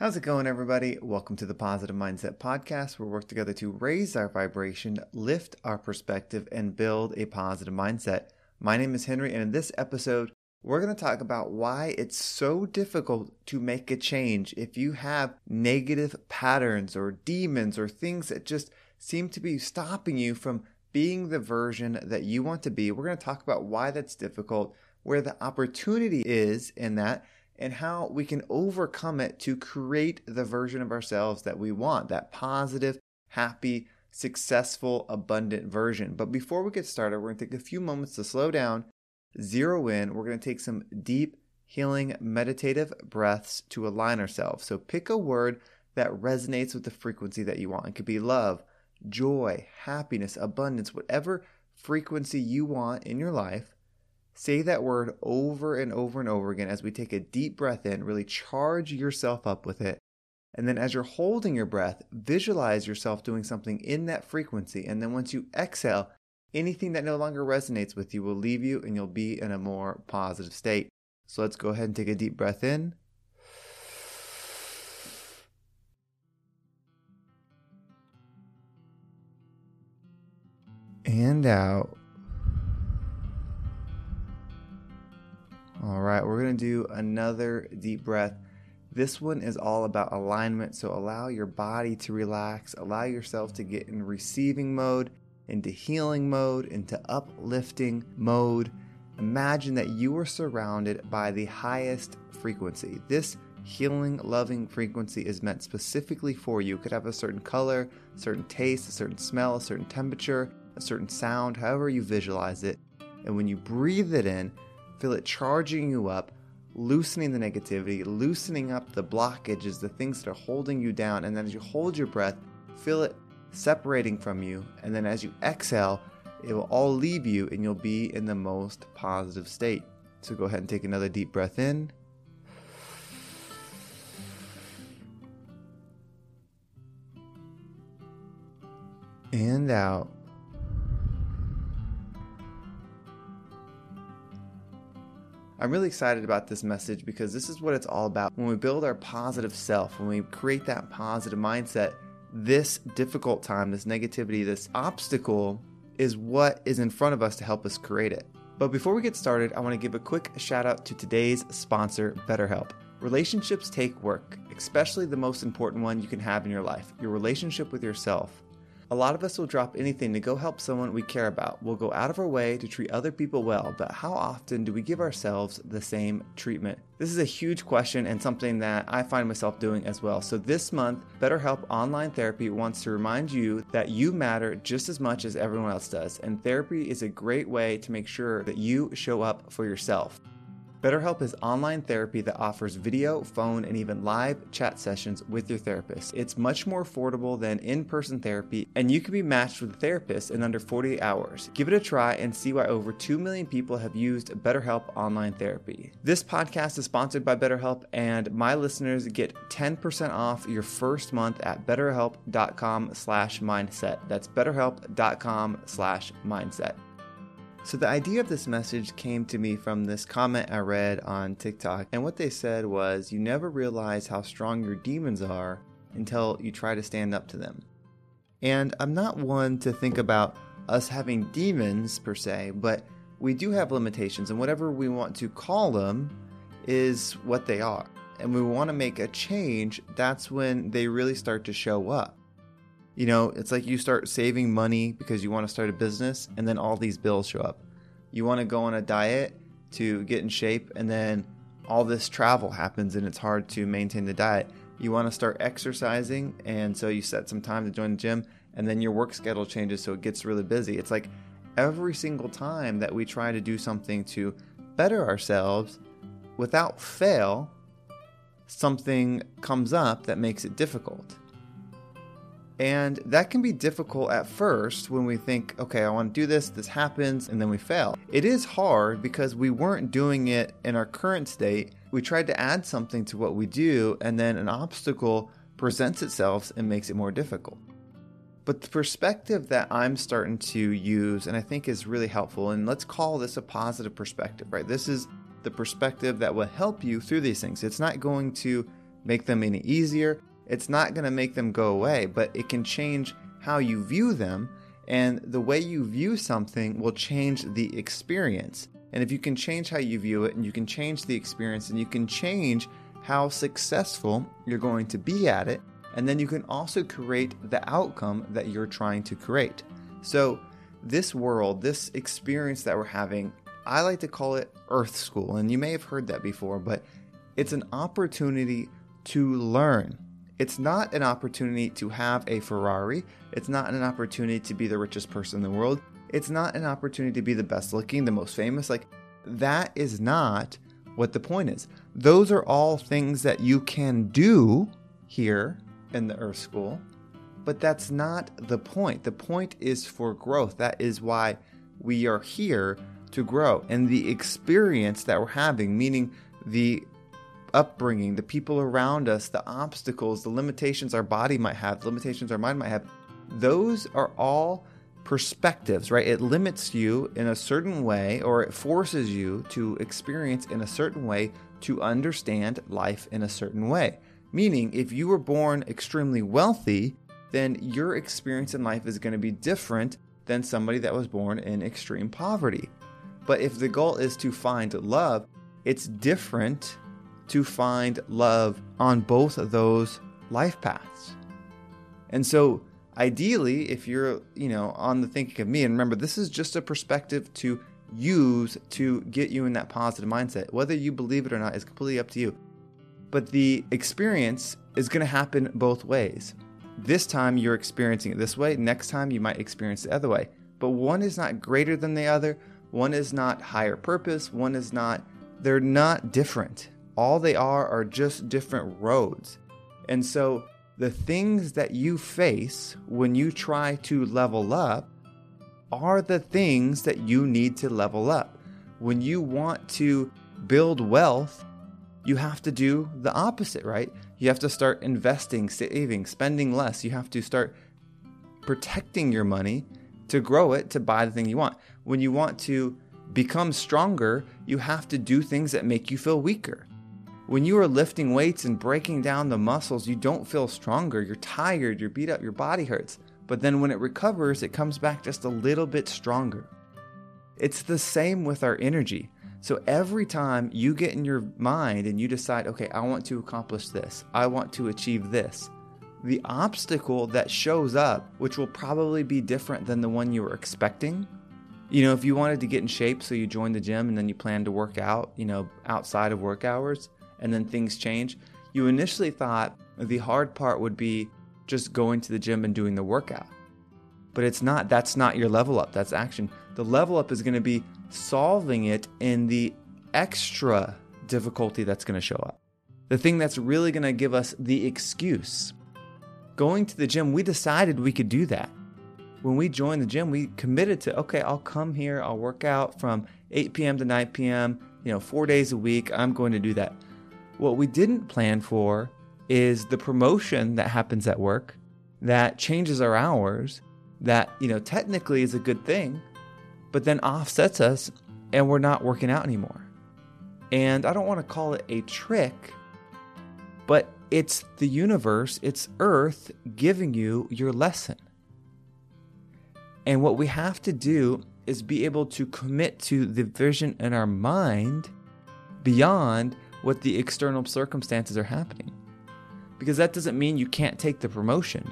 How's it going, everybody? Welcome to the Positive Mindset Podcast, where we work together to raise our vibration, lift our perspective, and build a positive mindset. My name is Henry, and in this episode, we're going to talk about why it's so difficult to make a change if you have negative patterns or demons or things that just seem to be stopping you from being the version that you want to be. We're going to talk about why that's difficult, where the opportunity is in that, and how we can overcome it to create the version of ourselves that we want that positive, happy, successful, abundant version. But before we get started, we're going to take a few moments to slow down, zero in. We're going to take some deep, healing, meditative breaths to align ourselves. So pick a word that resonates with the frequency that you want. It could be love joy, happiness, abundance, whatever frequency you want in your life, say that word over and over and over again as we take a deep breath in, really charge yourself up with it. And then as you're holding your breath, visualize yourself doing something in that frequency. And then once you exhale, anything that no longer resonates with you will leave you and you'll be in a more positive state. So let's go ahead and take a deep breath in. And out. All right, we're going to do another deep breath. This one is all about alignment. So allow your body to relax, allow yourself to get in receiving mode, into healing mode, into uplifting mode. Imagine that you are surrounded by the highest frequency. This healing, loving frequency is meant specifically for you. It could have a certain color, certain taste, a certain smell, a certain temperature a certain sound, however you visualize it. And when you breathe it in, feel it charging you up, loosening the negativity, loosening up the blockages, the things that are holding you down. And then as you hold your breath, feel it separating from you. And then as you exhale, it will all leave you and you'll be in the most positive state. So go ahead and take another deep breath in. And out. I'm really excited about this message because this is what it's all about. When we build our positive self, when we create that positive mindset, this difficult time, this negativity, this obstacle is what is in front of us to help us create it. But before we get started, I want to give a quick shout out to today's sponsor, BetterHelp. Relationships take work, especially the most important one you can have in your life your relationship with yourself. A lot of us will drop anything to go help someone we care about. We'll go out of our way to treat other people well, but how often do we give ourselves the same treatment? This is a huge question and something that I find myself doing as well. So, this month, BetterHelp Online Therapy wants to remind you that you matter just as much as everyone else does, and therapy is a great way to make sure that you show up for yourself. BetterHelp is online therapy that offers video, phone, and even live chat sessions with your therapist. It's much more affordable than in person therapy, and you can be matched with a therapist in under 48 hours. Give it a try and see why over 2 million people have used BetterHelp online therapy. This podcast is sponsored by BetterHelp, and my listeners get 10% off your first month at betterhelp.com slash mindset. That's betterhelp.com slash mindset. So, the idea of this message came to me from this comment I read on TikTok. And what they said was, You never realize how strong your demons are until you try to stand up to them. And I'm not one to think about us having demons per se, but we do have limitations, and whatever we want to call them is what they are. And we want to make a change, that's when they really start to show up. You know, it's like you start saving money because you want to start a business, and then all these bills show up. You want to go on a diet to get in shape, and then all this travel happens, and it's hard to maintain the diet. You want to start exercising, and so you set some time to join the gym, and then your work schedule changes, so it gets really busy. It's like every single time that we try to do something to better ourselves, without fail, something comes up that makes it difficult. And that can be difficult at first when we think, okay, I want to do this, this happens, and then we fail. It is hard because we weren't doing it in our current state. We tried to add something to what we do, and then an obstacle presents itself and makes it more difficult. But the perspective that I'm starting to use and I think is really helpful, and let's call this a positive perspective, right? This is the perspective that will help you through these things. It's not going to make them any easier, it's not going to make them go away, but it can change how you view them. And the way you view something will change the experience. And if you can change how you view it, and you can change the experience, and you can change how successful you're going to be at it, and then you can also create the outcome that you're trying to create. So, this world, this experience that we're having, I like to call it Earth School. And you may have heard that before, but it's an opportunity to learn. It's not an opportunity to have a Ferrari. It's not an opportunity to be the richest person in the world. It's not an opportunity to be the best looking, the most famous. Like, that is not what the point is. Those are all things that you can do here in the Earth School, but that's not the point. The point is for growth. That is why we are here to grow. And the experience that we're having, meaning the upbringing, the people around us, the obstacles, the limitations our body might have, the limitations our mind might have, those are all perspectives, right? It limits you in a certain way or it forces you to experience in a certain way to understand life in a certain way. Meaning, if you were born extremely wealthy, then your experience in life is going to be different than somebody that was born in extreme poverty. But if the goal is to find love, it's different to find love on both of those life paths. And so, ideally, if you're, you know, on the thinking of me, and remember, this is just a perspective to use to get you in that positive mindset. Whether you believe it or not is completely up to you. But the experience is going to happen both ways. This time you're experiencing it this way, next time you might experience the other way. But one is not greater than the other, one is not higher purpose, one is not, they're not different. All they are are just different roads. And so the things that you face when you try to level up are the things that you need to level up. When you want to build wealth, you have to do the opposite, right? You have to start investing, saving, spending less. You have to start protecting your money to grow it to buy the thing you want. When you want to become stronger, you have to do things that make you feel weaker. When you are lifting weights and breaking down the muscles, you don't feel stronger. You're tired, you're beat up, your body hurts. But then when it recovers, it comes back just a little bit stronger. It's the same with our energy. So every time you get in your mind and you decide, okay, I want to accomplish this, I want to achieve this, the obstacle that shows up, which will probably be different than the one you were expecting. You know, if you wanted to get in shape, so you joined the gym and then you plan to work out, you know, outside of work hours, and then things change. You initially thought the hard part would be just going to the gym and doing the workout. But it's not, that's not your level up, that's action. The level up is going to be solving it in the extra difficulty that's going to show up. The thing that's really going to give us the excuse. Going to the gym, we decided we could do that. When we joined the gym, we committed to, okay, I'll come here, I'll work out from 8 p.m. to 9 p.m., you know, four days a week. I'm going to do that. What we didn't plan for is the promotion that happens at work that changes our hours, that, you know, technically is a good thing, but then offsets us and we're not working out anymore. And I don't want to call it a trick, but it's the universe, it's Earth giving you your lesson. And what we have to do is be able to commit to the vision in our mind beyond what the external circumstances are happening. Because that doesn't mean you can't take the promotion.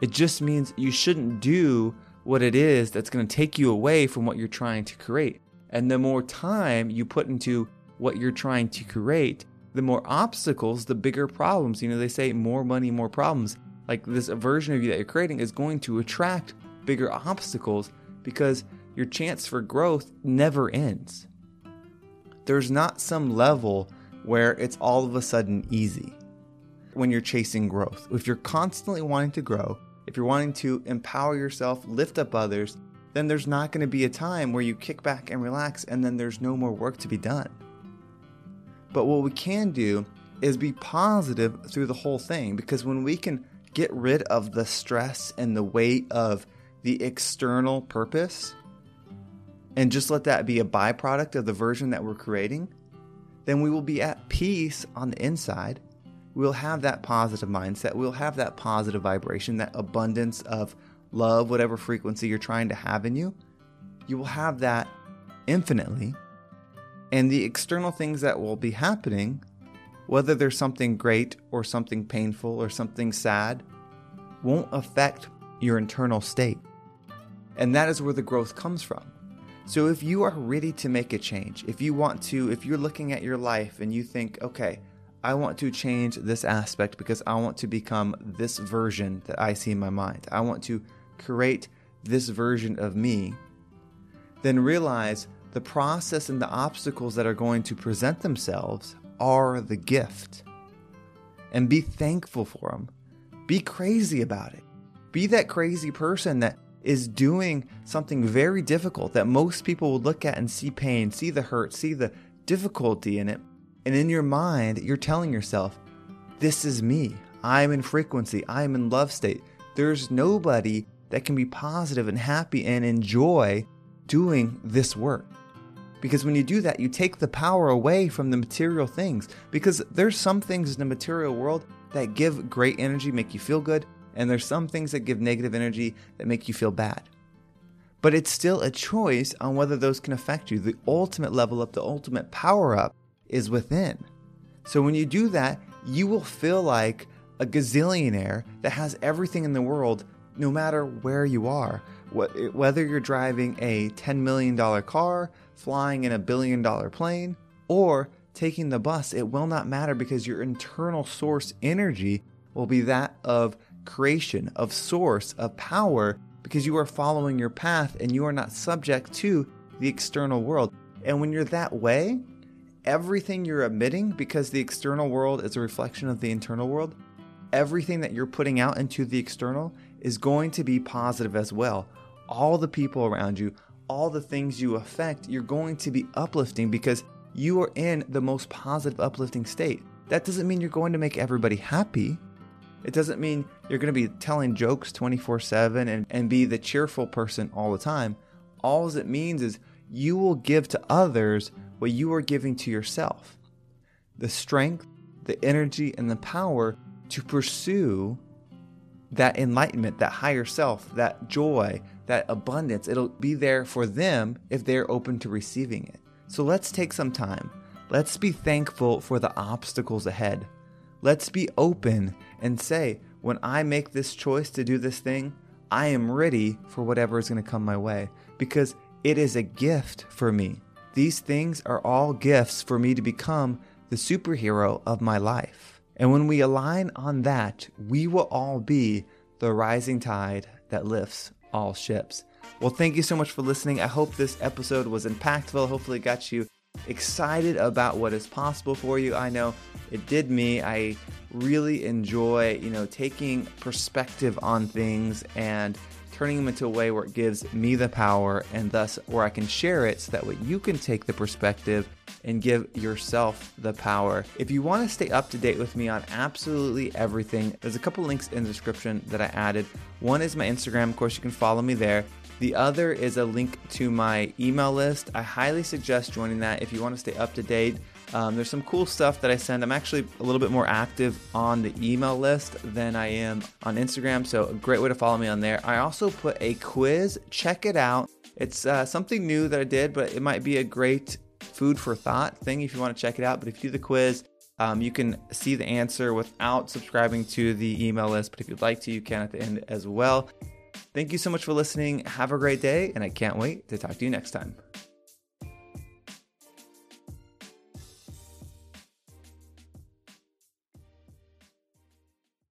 It just means you shouldn't do what it is that's going to take you away from what you're trying to create. And the more time you put into what you're trying to create, the more obstacles, the bigger problems. You know, they say more money, more problems. Like this version of you that you're creating is going to attract bigger obstacles because your chance for growth never ends. There's not some level where it's all of a sudden easy when you're chasing growth. If you're constantly wanting to grow, if you're wanting to empower yourself, lift up others, then there's not going to be a time where you kick back and relax and then there's no more work to be done. But what we can do is be positive through the whole thing because when we can get rid of the stress and the weight of the external purpose and just let that be a byproduct of the version that we're creating, then we will be at peace on the inside. We'll have that positive mindset. We'll have that positive vibration, that abundance of love, whatever frequency you're trying to have in you. You will have that infinitely. And the external things that will be happening, whether there's something great or something painful or something sad, won't affect your internal state. And that is where the growth comes from. So if you are ready to make a change, if you want to, if you're looking at your life and you think, okay, I want to change this aspect because I want to become this version that I see in my mind. I want to create this version of me. Then realize the process and the obstacles that are going to present themselves are the gift. And be thankful for them. Be crazy about it. Be that crazy person that is doing something very difficult that most people would look at and see pain, see the hurt, see the difficulty in it. And in your mind, you're telling yourself, This is me. I'm in frequency. I'm in love state. There's nobody that can be positive and happy and enjoy doing this work. Because when you do that, you take the power away from the material things. Because there's some things in the material world that give great energy, make you feel good, and there's some things that give negative energy that make you feel bad. But it's still a choice on whether those can affect you. The ultimate level up, the ultimate power up is within. So when you do that, you will feel like a gazillionaire that has everything in the world no matter where you are. Whether you're driving a $10 million car, flying in a billion dollar plane, or taking the bus, it will not matter because your internal source energy will be that of creation, of source, of power, because you are following your path and you are not subject to the external world. And when you're that way, everything you're emitting, because the external world is a reflection of the internal world, everything that you're putting out into the external is going to be positive as well. All the people around you, all the things you affect, you're going to be uplifting because you are in the most positive, uplifting state. That doesn't mean you're going to make everybody happy. It doesn't mean you're going to be telling jokes 24 7 and, and be the cheerful person all the time. All it means is you will give to others what you are giving to yourself the strength, the energy, and the power to pursue that enlightenment, that higher self, that joy, that abundance. It'll be there for them if they're open to receiving it. So let's take some time. Let's be thankful for the obstacles ahead. Let's be open and say, when I make this choice to do this thing, I am ready for whatever is going to come my way because it is a gift for me. These things are all gifts for me to become the superhero of my life. And when we align on that, we will all be the rising tide that lifts all ships. Well, thank you so much for listening. I hope this episode was impactful. Hopefully, it got you excited about what is possible for you. I know it did me. I really enjoy, you know, taking perspective on things and turning them into a way where it gives me the power and thus where I can share it so that way you can take the perspective and give yourself the power. If you want to stay up to date with me on absolutely everything, there's a couple links in the description that I added. One is my Instagram, of course, you can follow me there. The other is a link to my email list. I highly suggest joining that if you want to stay up to date. Um, there's some cool stuff that I send. I'm actually a little bit more active on the email list than I am on Instagram, so a great way to follow me on there. I also put a quiz. Check it out. It's uh, something new that I did, but it might be a great food for thought thing if you want to check it out. But if you do the quiz, um, you can see the answer without subscribing to the email list. But if you'd like to, you can at the end as well. Thank you so much for listening. Have a great day, and I can't wait to talk to you next time.